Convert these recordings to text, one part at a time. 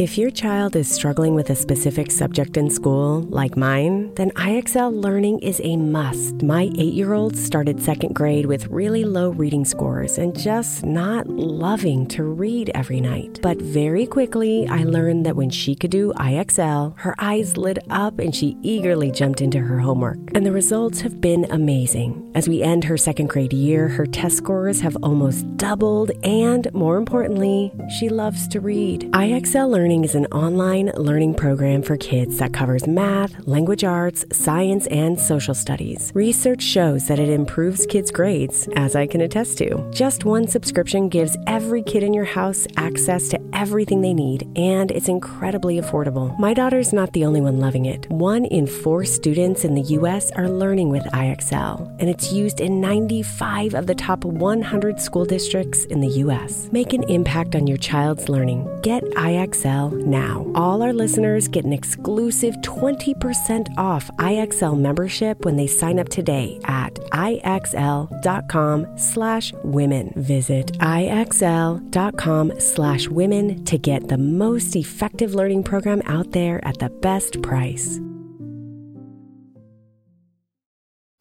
If your child is struggling with a specific subject in school, like mine, then IXL learning is a must. My eight year old started second grade with really low reading scores and just not loving to read every night. But very quickly, I learned that when she could do IXL, her eyes lit up and she eagerly jumped into her homework. And the results have been amazing. As we end her second grade year, her test scores have almost doubled, and more importantly, she loves to read. IXL learning is an online learning program for kids that covers math, language arts, science, and social studies. Research shows that it improves kids' grades, as I can attest to. Just one subscription gives every kid in your house access to everything they need, and it's incredibly affordable. My daughter's not the only one loving it. One in four students in the U.S. are learning with IXL, and it's used in 95 of the top 100 school districts in the U.S. Make an impact on your child's learning. Get IXL now. All our listeners get an exclusive 20% off IXL membership when they sign up today at IXL.com slash women. Visit IXL.com slash women to get the most effective learning program out there at the best price.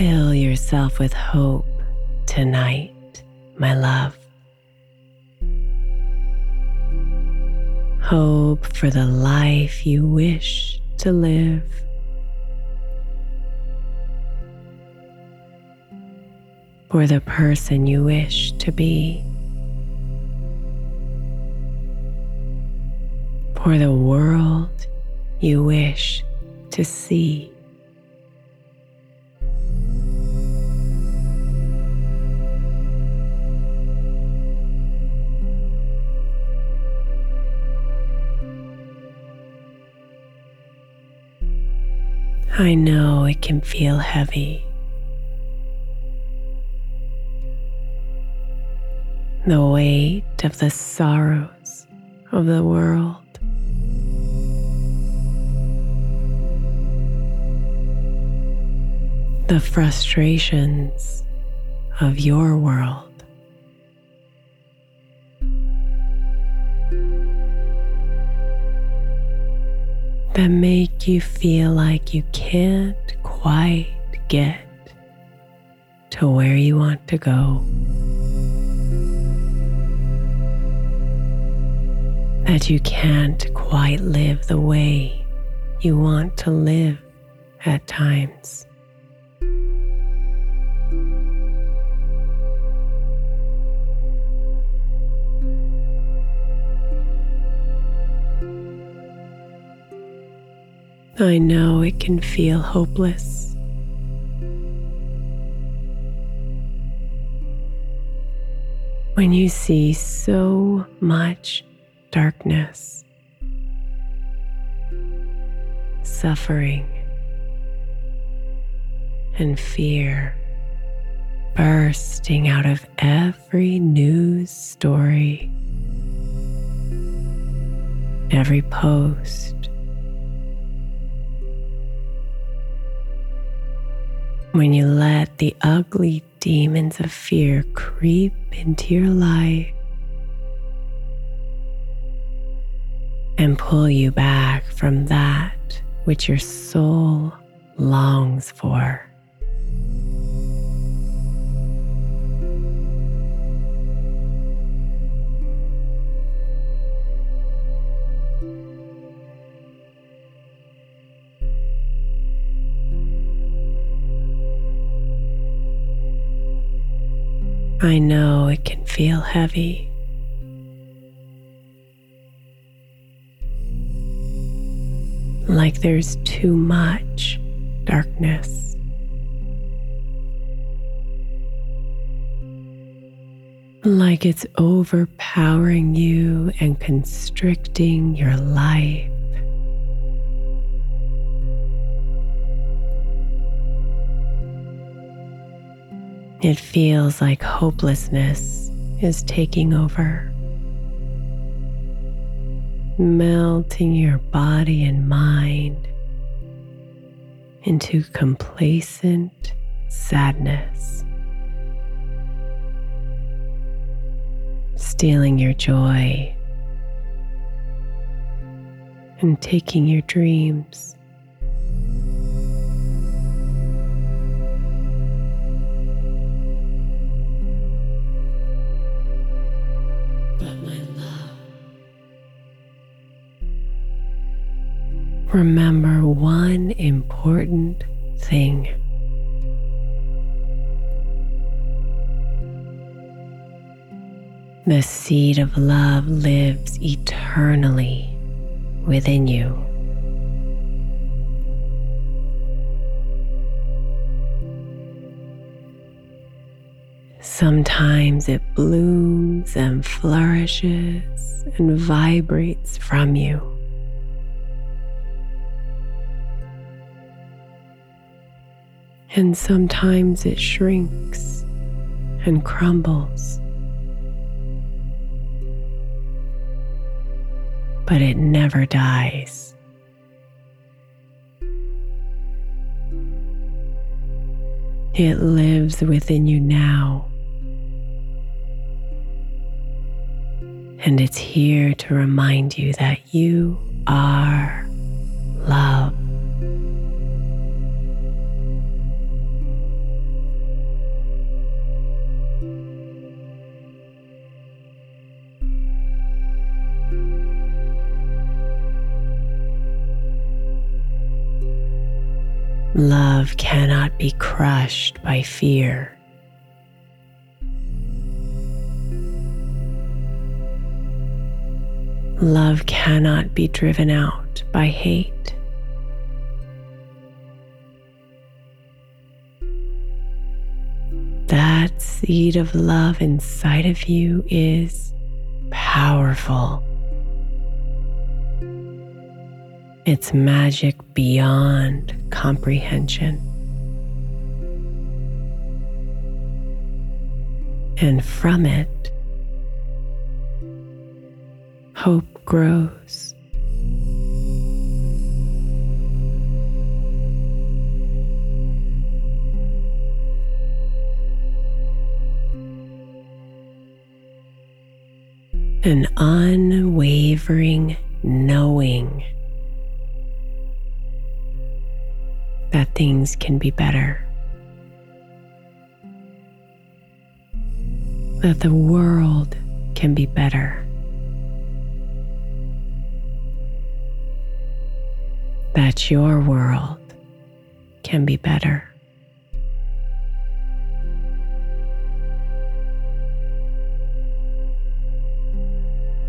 Fill yourself with hope tonight, my love. Hope for the life you wish to live. For the person you wish to be. For the world you wish to see. I know it can feel heavy. The weight of the sorrows of the world. The frustrations of your world. That make you feel like you can't quite get to where you want to go. That you can't quite live the way you want to live at times. I know it can feel hopeless. when you see so much darkness, suffering, and fear bursting out of every news story, every post. When you let the ugly demons of fear creep into your life and pull you back from that which your soul longs for. I know it can feel heavy. Like there's too much darkness. Like it's overpowering you and constricting your life. It feels like hopelessness is taking over, melting your body and mind into complacent sadness, stealing your joy and taking your dreams. Remember one important thing. The seed of love lives eternally within you. Sometimes it blooms and flourishes and vibrates from you. And sometimes it shrinks and crumbles. But it never dies. It lives within you now. And it's here to remind you that you are crushed by fear. Love cannot be driven out by hate. That seed of love inside of you is powerful. its magic beyond comprehension. And from it, hope grows. An unwavering knowing that things can be better. That the world can be better. That your world can be better.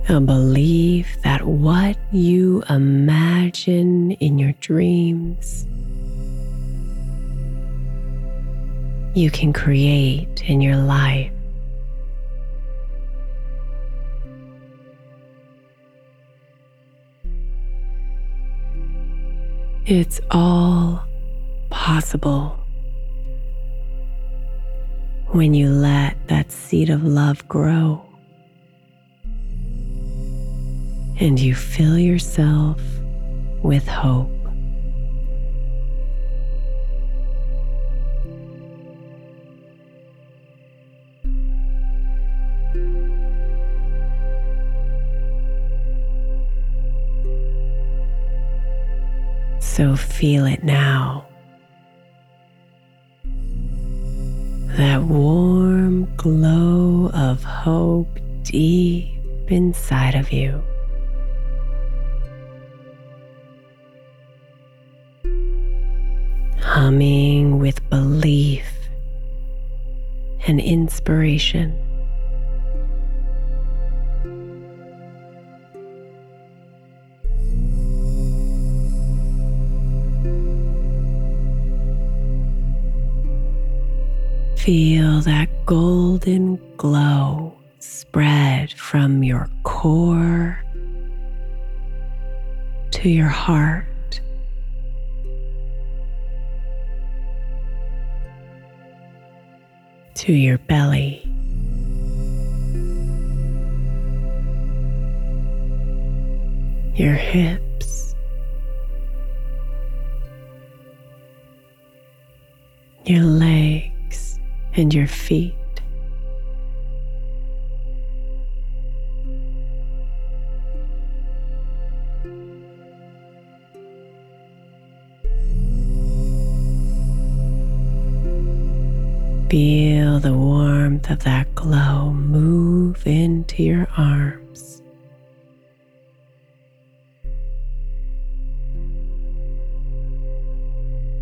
A belief that what you imagine in your dreams you can create in your life. It's all possible when you let that seed of love grow and you fill yourself with hope. So feel it now. That warm glow of hope deep inside of you. Humming with belief and inspiration. Feel that golden Feel the warmth of that glow move into your arms.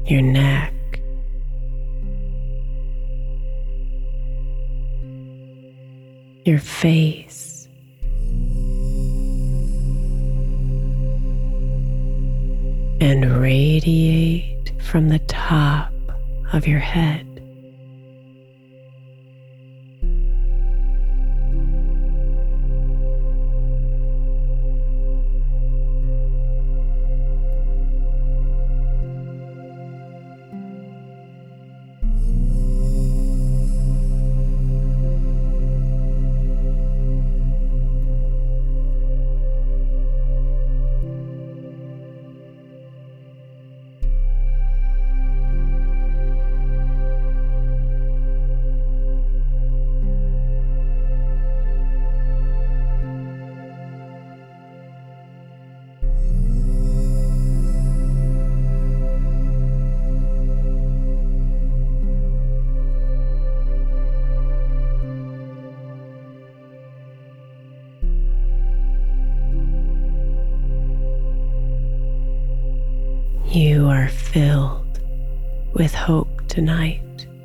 Your neck. Your face. And radiate from the top of your head.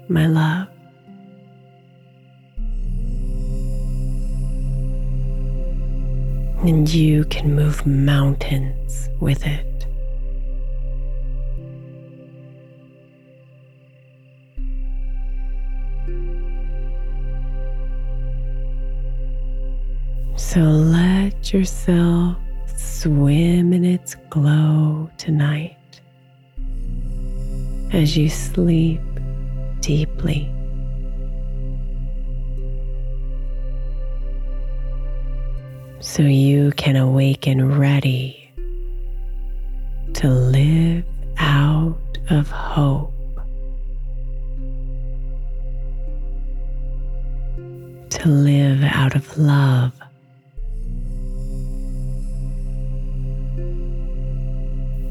My love. And you can move mountains with it. So let yourself swim in its glow tonight as you sleep deeply. So you can awaken ready to live out of hope. To live out of love.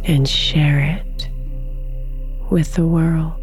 And share it with the world.